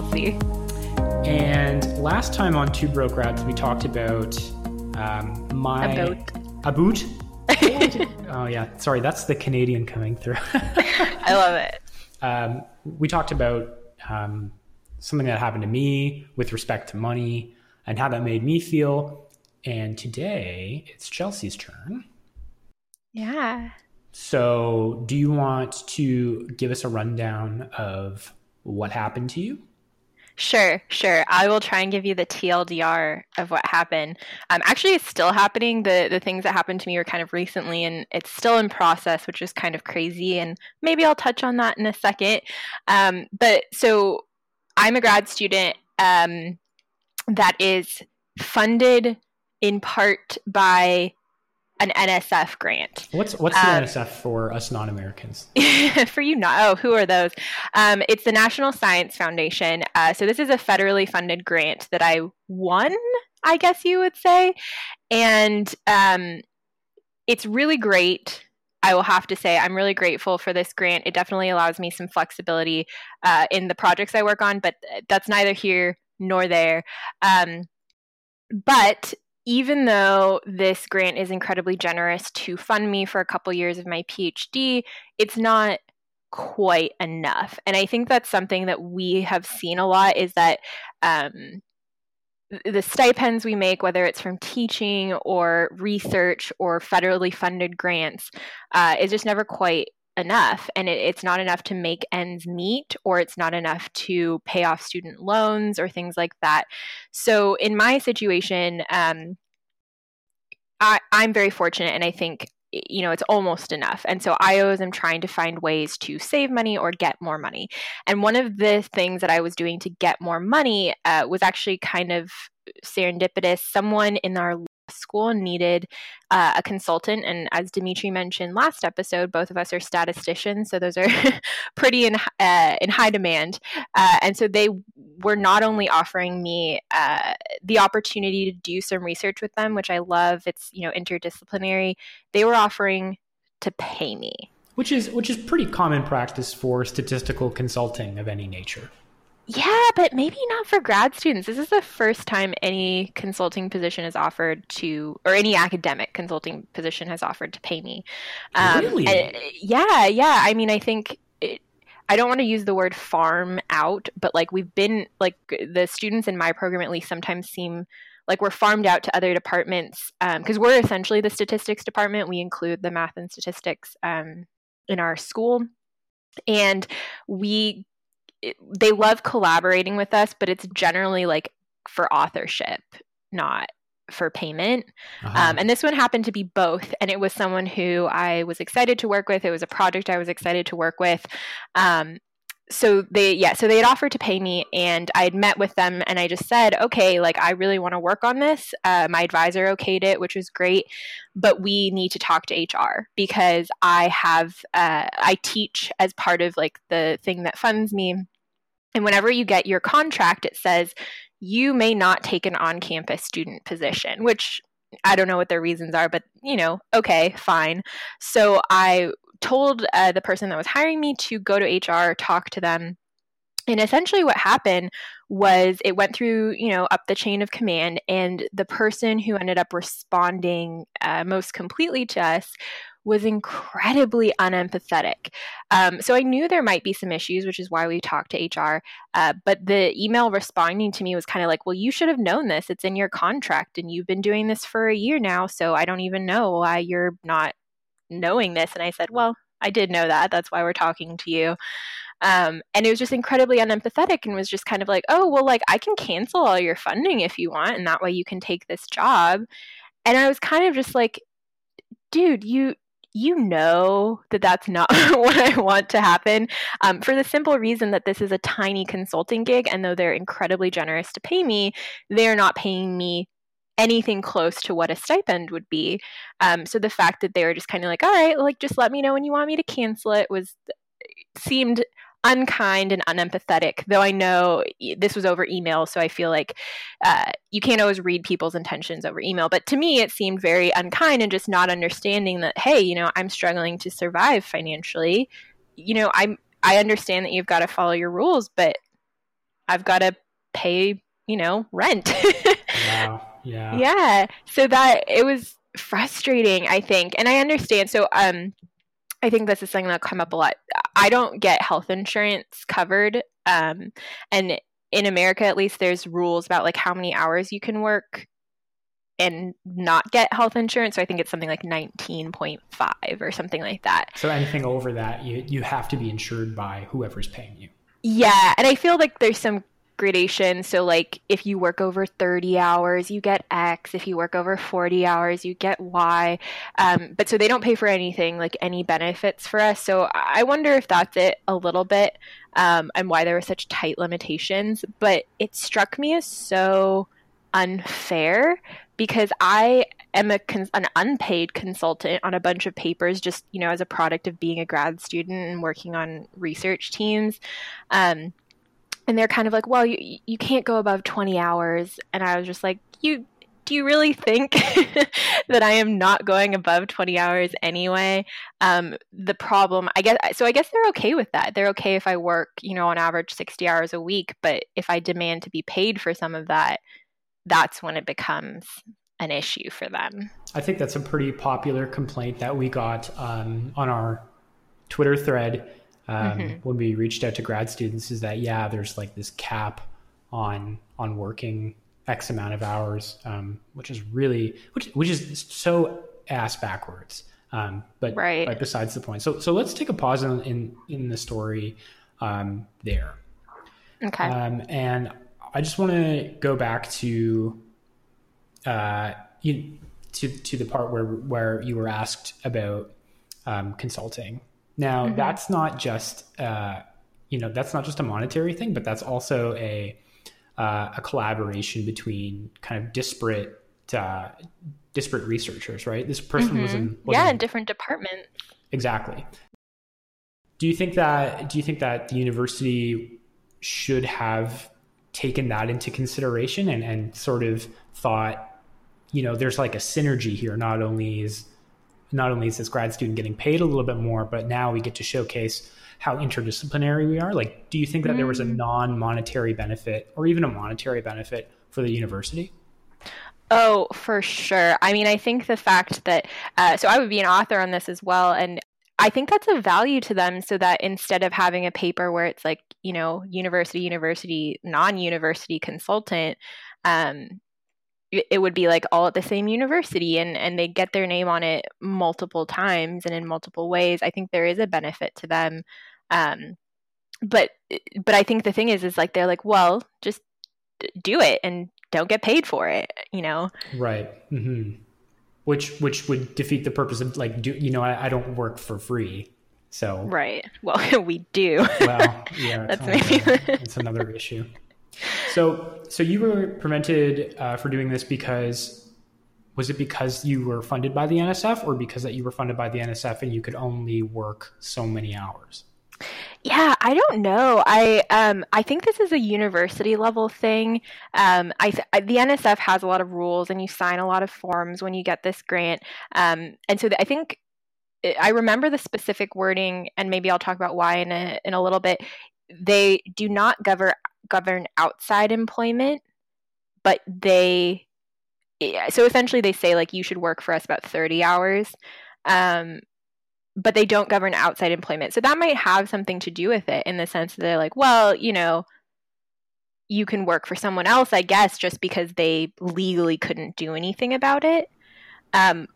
the other half. I'm Chelsea. And last time on Two Broke Grads, we talked about um, my About. about. oh yeah, sorry, that's the Canadian coming through. I love it. um, we talked about um, something that happened to me with respect to money and how that made me feel. And today it's Chelsea's turn. Yeah. So, do you want to give us a rundown of what happened to you? Sure, sure. I will try and give you the TLDR of what happened. Um, actually, it's still happening. The the things that happened to me were kind of recently, and it's still in process, which is kind of crazy. And maybe I'll touch on that in a second. Um, but so, I'm a grad student um, that is funded in part by an NSF grant. What's what's the Um, NSF for us non-Americans? for you not oh who are those? Um, it's the national science foundation. Uh, so this is a federally funded grant that i won i guess you would say. And um, it's really great i will have to say. I'm really grateful for this grant. It definitely allows me some flexibility uh, in the projects i work on but that's neither here nor there. Um, but even though this grant is incredibly generous to fund me for a couple years of my PhD, it's not quite enough. And I think that's something that we have seen a lot is that um, the stipends we make, whether it's from teaching or research or federally funded grants, uh, is just never quite enough and it, it's not enough to make ends meet or it's not enough to pay off student loans or things like that. So in my situation um, I, i'm very fortunate and i think you know it's almost enough. And so i always am trying to find ways to save money or get more money. And one of the things that i was doing to get more money uh, was actually kind of serendipitous. Someone in our school needed uh, a consultant. And as dimitri mentioned last episode both of us are statisticians so those are pretty in, uh, in high demand. Uh, and so they were not only offering me uh, the opportunity to do some research with them which i love it's you know interdisciplinary they were offering to pay me. Which is which is pretty common practice for statistical consulting of any nature. Yeah, but maybe not for grad students. This is the first time any consulting position is offered to, or any academic consulting position has offered to pay me. Really? and- yeah, yeah. I mean, I think. It, I don't want to use the word farm out, but like we've been like the students in my program at least sometimes seem like we're farmed out to other departments because we're essentially the statistics department. We include the math and statistics um, in our school, and we it- they love collaborating with us, but it's generally like for authorship, not for payment. Uh-huh. Um, and this one happened to be both. And it was someone who I was excited to work with. It was a project I was excited to work with. Um, so they, yeah, so they had offered to pay me, and I had met with them, and I just said, okay, like I really want to work on this. Uh, my advisor okayed it, which was great, but we need to talk to HR because I have, uh, I teach as part of like the thing that funds me. And whenever you get your contract, it says you may not take an on campus student position, which I don't know what their reasons are, but you know, okay, fine. So I told uh, the person that was hiring me to go to HR, talk to them. And essentially, what happened was it went through, you know, up the chain of command, and the person who ended up responding uh, most completely to us was incredibly unempathetic. Um, so I knew there might be some issues, which is why we talked to HR. Uh, but the email responding to me was kind of like, well, you should have known this. It's in your contract and you've been doing this for a year now. So I don't even know why you're not knowing this. And I said, well, I did know that. That's why we're talking to you. Um, and it was just incredibly unempathetic and was just kind of like, oh, well, like I can cancel all your funding if you want. And that way you can take this job. And I was kind of just like, dude, you you know that that's not what I want to happen um, for the simple reason that this is a tiny consulting gig. And though they're incredibly generous to pay me, they're not paying me anything close to what a stipend would be. Um, so the fact that they were just kind of like, all right, like just let me know when you want me to cancel it was seemed unkind and unempathetic though i know this was over email so i feel like uh, you can't always read people's intentions over email but to me it seemed very unkind and just not understanding that hey you know i'm struggling to survive financially you know i'm i understand that you've got to follow your rules but I've got to pay, you know, rent. wow. Yeah. Yeah. So that it was frustrating, I think. And I understand. So um I think this is something that come up a lot. I don't get health insurance covered. Um and in America at least there's rules about like how many hours you can work and not get health insurance. So I think it's something like 19.5 or something like that. So anything over that, you, you have to be insured by whoever's paying you. Yeah. And I feel like there's some gradation. So, like, if you work over 30 hours, you get X. If you work over 40 hours, you get Y. Um, but so they don't pay for anything, like any benefits for us. So, I wonder if that's it a little bit um, and why there were such tight limitations. But it struck me as so unfair because I am a cons- an unpaid consultant on a bunch of papers just you know as a product of being a grad student and working on research teams um, and they're kind of like, well, you you can't go above 20 hours. And I was just like, you do you really think that I am not going above 20 hours anyway? Um, the problem, I guess, so I guess they're okay with that. They're okay if I work, you know, on average 60 hours a week, but if I demand to be paid for some of that, that's when it becomes an issue for them. I think that's a pretty popular complaint that we got um, on our Twitter thread um, mm-hmm. when we reached out to grad students is that yeah, there's like this cap on on working X amount of hours, um, which is really which which is so ass backwards. Um, but right. but besides the point. So so let's take a pause in in, in the story um, there. Okay. Um, and I just want to go back to uh, you to to the part where where you were asked about um, consulting now, mm-hmm. that's not just uh, you know that's not just a monetary thing, but that's also a uh, a collaboration between kind of disparate uh, disparate researchers, right? This person mm-hmm. was in was yeah, in, different departments. Exactly. Do you think that do you think that the university should have taken that into consideration and, and sort of thought, you know, there's like a synergy here. Not only is not only is this grad student getting paid a little bit more, but now we get to showcase how interdisciplinary we are. Like, do you think that mm. there was a mm. non monetary benefit or even a monetary benefit for the university? Oh, for sure. I mean, I think the fact that, uh, so I would be an author on this as well. And I think that's a value to them so that instead of having a paper where it's like, you know, university, university, non university consultant, um, it would be like all at the same university and and they get their name on it multiple times and in multiple ways i think there is a benefit to them. Um but but i think the thing is is like they're like well just do it and don't get paid for it you know? Right. Mm-hmm. which which would defeat the purpose of like do you know I, I don't work for free so right. Well we do. Well yeah that's maybe it's another issue so, so you were prevented uh, for doing this because was it because you were funded by the NSF, or because that you were funded by the NSF and you could only work so many hours? Yeah, I don't know. I um I think this is a university level thing. Um, I, I the NSF has a lot of rules, and you sign a lot of forms when you get this grant. Um, and so I think I remember the specific wording, and maybe I'll talk about why in a in a little bit. They do not govern govern outside employment, but they so essentially they say like you should work for us about 30 hours. Um, but they don't govern outside employment. So that might have something to do with it in the sense that they're like, well, you know, you can work for someone else, I guess, just because they legally couldn't do anything about it. Um,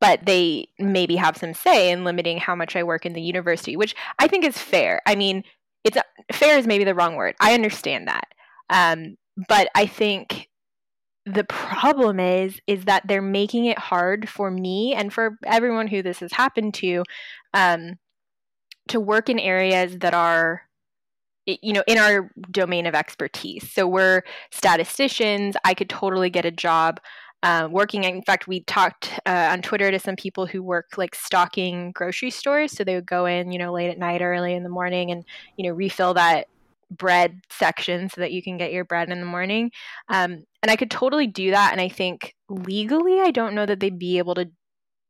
but they maybe have some say in limiting how much I work in the university, which I think is fair. I mean, it's fair is maybe the wrong word. I understand that. Um, but I think the problem is is that they're making it hard for me and for everyone who this has happened to um, to work in areas that are you know in our domain of expertise so we're statisticians i could totally get a job uh, working. In fact, we talked uh, on Twitter to some people who work like stocking grocery stores. So they would go in, you know, late at night, early in the morning, and you know, refill that bread section so that you can get your bread in the morning. Um, and I could totally do that. And I think legally, I don't know that they'd be able to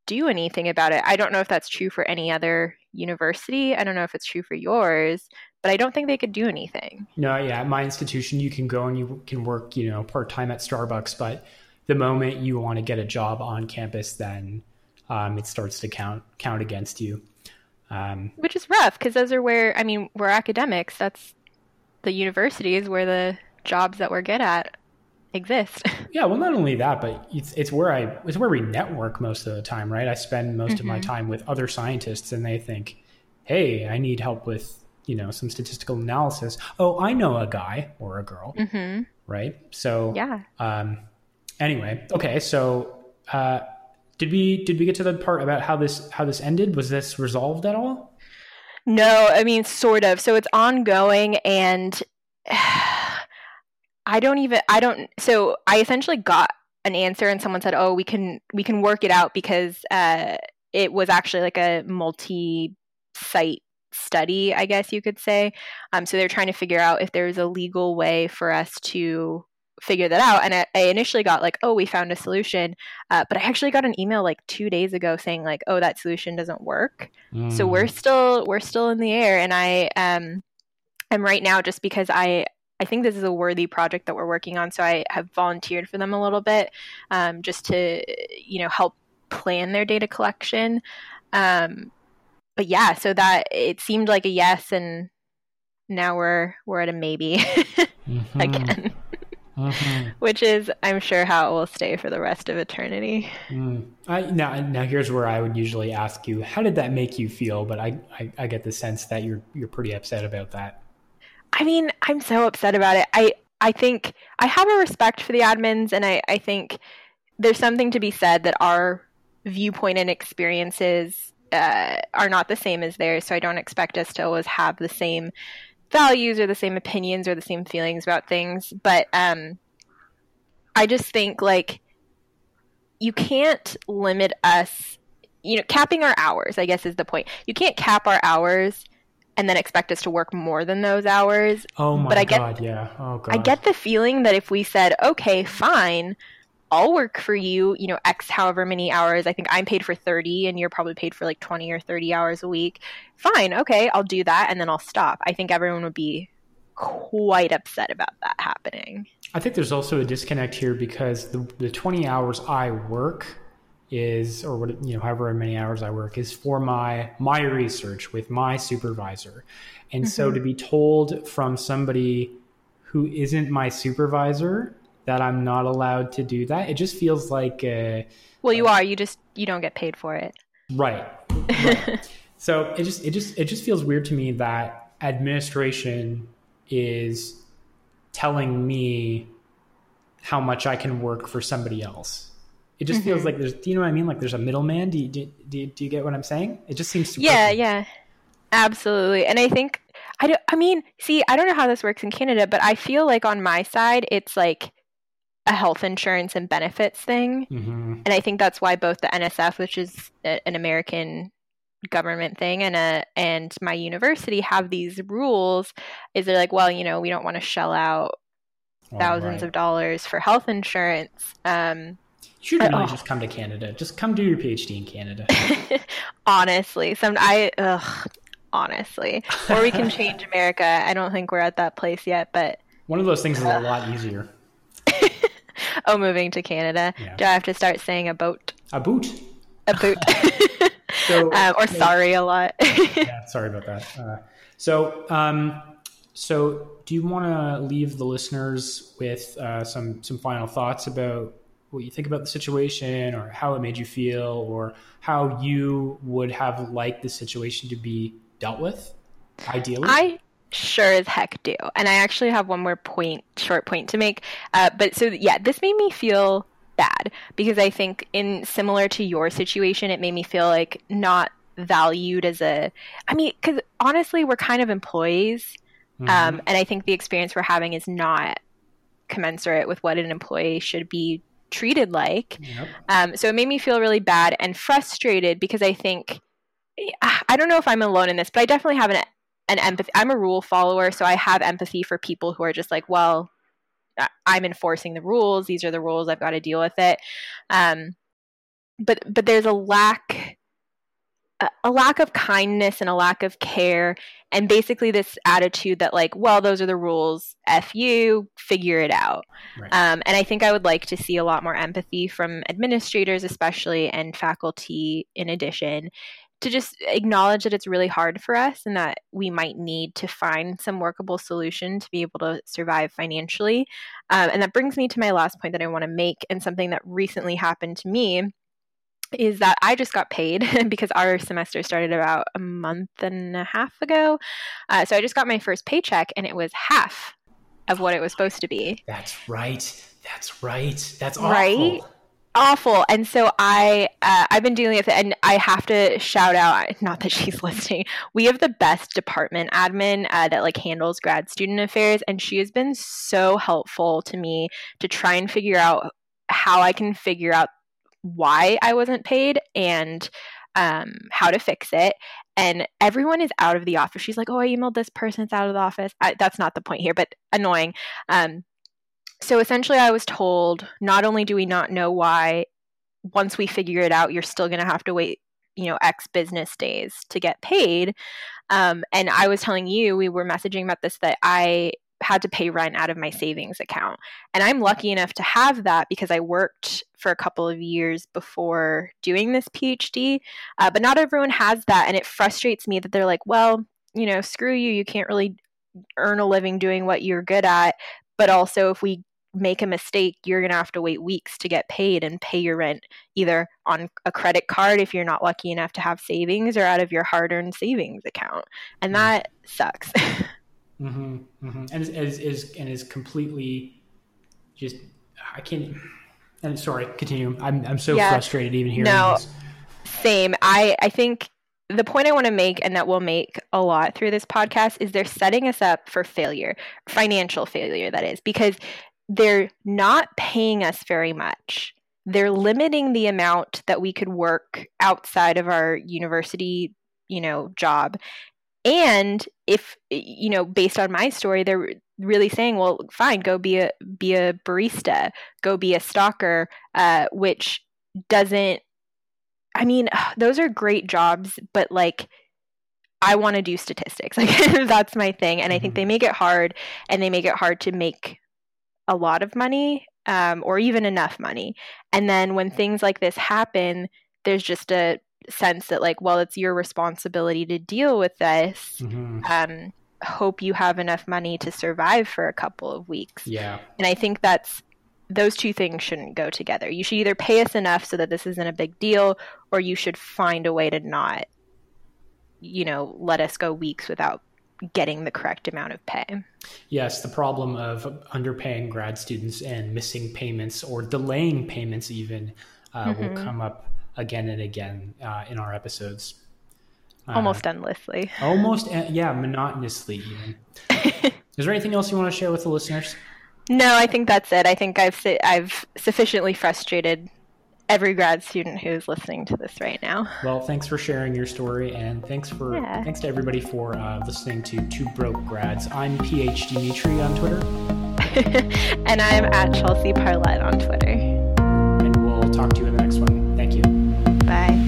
do anything about it. I don't know if that's true for any other university. I don't know if it's true for yours, but I don't think they could do anything. No, yeah, at my institution, you can go and you can work, you know, part time at Starbucks, but the moment you want to get a job on campus, then um, it starts to count count against you. Um, Which is rough because those are where I mean we're academics. That's the universities where the jobs that we're good at exist. yeah, well, not only that, but it's it's where I it's where we network most of the time, right? I spend most mm-hmm. of my mm-hmm. time with other scientists, and they think, "Hey, I need help with you know some statistical analysis." Oh, I know a guy or a girl, mm-hmm. right? So yeah. Um, anyway, okay, so. Uh, did we did we get to the part about how this how this ended? Was this resolved at all? No, I mean sort of. So it's ongoing and I don't even I don't so I essentially got an answer and someone said, "Oh, we can we can work it out because uh it was actually like a multi-site study, I guess you could say. Um, so they're trying to figure out if there's a legal way for us to figure that out. And I, I initially got like, oh, we found a solution. Uh, but I actually got an email like two days ago saying like, oh, that solution doesn't work. Mm. So we're still we're still in the air. And I um am right now just because I I think this is a worthy project that we're working on. So I have volunteered for them a little bit um, just to you know help plan their data collection. Um, but yeah, so that it seemed like a yes, and now we're we're at a maybe mm-hmm. again mm-hmm. which is, I'm sure, how it will stay for the rest of eternity. Mm. I, now, now here's where I would usually ask you, how did that make you feel? But I, I, I get the sense that you're you're pretty upset about that. I mean, I'm so upset about it. I I think I have a respect for the admins, and I, I think there's something to be said that our viewpoint and experiences uh, are not the same as theirs. So I don't expect us to always have the same values or the same opinions or the same feelings about things. But um, I just think like you can't limit us. You know, capping our hours, I guess, is the point. You can't cap our hours and then expect us to work more than those hours. Oh my but I god, yeah. Oh god. I get the feeling that if we said, okay, fine, I'll work for you, you know, X however many hours. I think I'm paid for 30 and you're probably paid for like 20 or 30 hours a week. Fine, okay, I'll do that and then I'll stop. I think everyone would be quite upset about that happening. I think there's also a disconnect here because the, the 20 hours I work is or what you know however many hours I work is for my my research with my supervisor. And mm-hmm. so to be told from somebody who isn't my supervisor that I'm not allowed to do that. It just feels like uh, well, you are. You just you don't get paid for it. Right. right. so it just it just it just feels weird to me that administration is telling me how much I can work for somebody else. It just mm-hmm. feels like there's, do you know what I mean? Like there's a middleman. Do you, do, do, do you get what I'm saying? It just seems. Yeah, yeah. Absolutely. And I think, I, don't. I mean, see, I don't know how this works in Canada, but I feel like on my side, it's like a health insurance and benefits thing. Mm-hmm. And I think that's why both the NSF, which is a, an American government thing and a and my university have these rules is they're like well you know we don't want to shell out thousands right. of dollars for health insurance um you should really oh. just come to canada just come do your phd in canada honestly some i ugh, honestly or we can change america i don't think we're at that place yet but one of those things is a lot easier oh, moving to Canada. Yeah. Do I have to start saying a boat? A boot. A boot. so, um, or sorry a lot. yeah, sorry about that. Uh, so, um, so do you want to leave the listeners with uh, some some final thoughts about what you think about the situation, or how it made you feel, or how you would have liked the situation to be dealt with? Ideally, I sure as heck do. And I actually have one more point, short point to make. Uh, but so, yeah, this made me feel bad because I think, in similar to your situation, it made me feel like not valued as a. I mean, because honestly, we're kind of employees. Mm-hmm. Um, and I think the experience we're having is not commensurate with what an employee should be treated like. Yep. Um, so it made me feel really bad and frustrated because I think. I don't know if I'm alone in this, but I definitely have an an empathy. I'm a rule follower, so I have empathy for people who are just like, well, I'm enforcing the rules. These are the rules. I've got to deal with it. Um, but but there's a lack a lack of kindness and a lack of care and basically this attitude that like well those are the rules f you figure it out right. um, and i think i would like to see a lot more empathy from administrators especially and faculty in addition to just acknowledge that it's really hard for us and that we might need to find some workable solution to be able to survive financially um, and that brings me to my last point that i want to make and something that recently happened to me is that I just got paid because our semester started about a month and a half ago. Uh, so I just got my first paycheck and it was half of what it was supposed to be. That's right. That's right. That's awful. Right? Awful. And so I uh, I've been dealing with it and I have to shout out not that she's listening. We have the best department admin uh, that like handles grad student affairs and she has been so helpful to me to try and figure out how I can figure out why I wasn't paid and um, how to fix it. And everyone is out of the office. She's like, "Oh, I emailed this person. It's out of the office." I, that's not the point here, but annoying. Um, so essentially, I was told not only do we not know why, once we figure it out, you're still going to have to wait, you know, X business days to get paid. Um, and I was telling you, we were messaging about this that I had to pay rent out of my savings account. And I'm lucky enough to have that because I worked for a couple of years before doing this PhD. Uh, but not everyone has that. And it frustrates me that they're like, well, you know, screw you. You can't really earn a living doing what you're good at. But also, if we make a mistake, you're going to have to wait weeks to get paid and pay your rent either on a credit card if you're not lucky enough to have savings or out of your hard earned savings account. And mm. that sucks. Mm-hmm, mm-hmm. And is, is, is and is completely just I can't. And sorry, continue. I'm I'm so yeah, frustrated even hearing no, this. Same. I I think the point I want to make, and that we'll make a lot through this podcast, is they're setting us up for failure, financial failure, that is, because they're not paying us very much. They're limiting the amount that we could work outside of our university, you know, job and if you know based on my story they're really saying well fine go be a be a barista go be a stalker uh, which doesn't i mean those are great jobs but like i want to do statistics like that's my thing and i think mm-hmm. they make it hard and they make it hard to make a lot of money um, or even enough money. And then when things like this happen there's just a sense that like well it's your responsibility to deal with this. Mm-hmm. um, hope you have enough money to survive for a couple of weeks. Yeah. And i think that's those two things shouldn't go together. You should either pay us enough so that this isn't a big deal or you should find a way to not you know let us go weeks without getting the correct amount of pay. Yes, the problem of underpaying grad students and missing payments or delaying payments even uh, mm-hmm. will come up again and again uh, in our episodes. Uh, almost endlessly. Almost, yeah, monotonously even. Is there anything else you want to share with the listeners? No, I think that's it. I think I've I've sufficiently frustrated every grad student who is listening to this right now. Well, thanks for sharing your story, and thanks for yeah. thanks to everybody for uh, listening to Two Broke Grads. I'm PhD Dimitri on Twitter, and I'm at Chelsea Parlett on Twitter. And we'll talk to you in the next one. Thank you. Bye.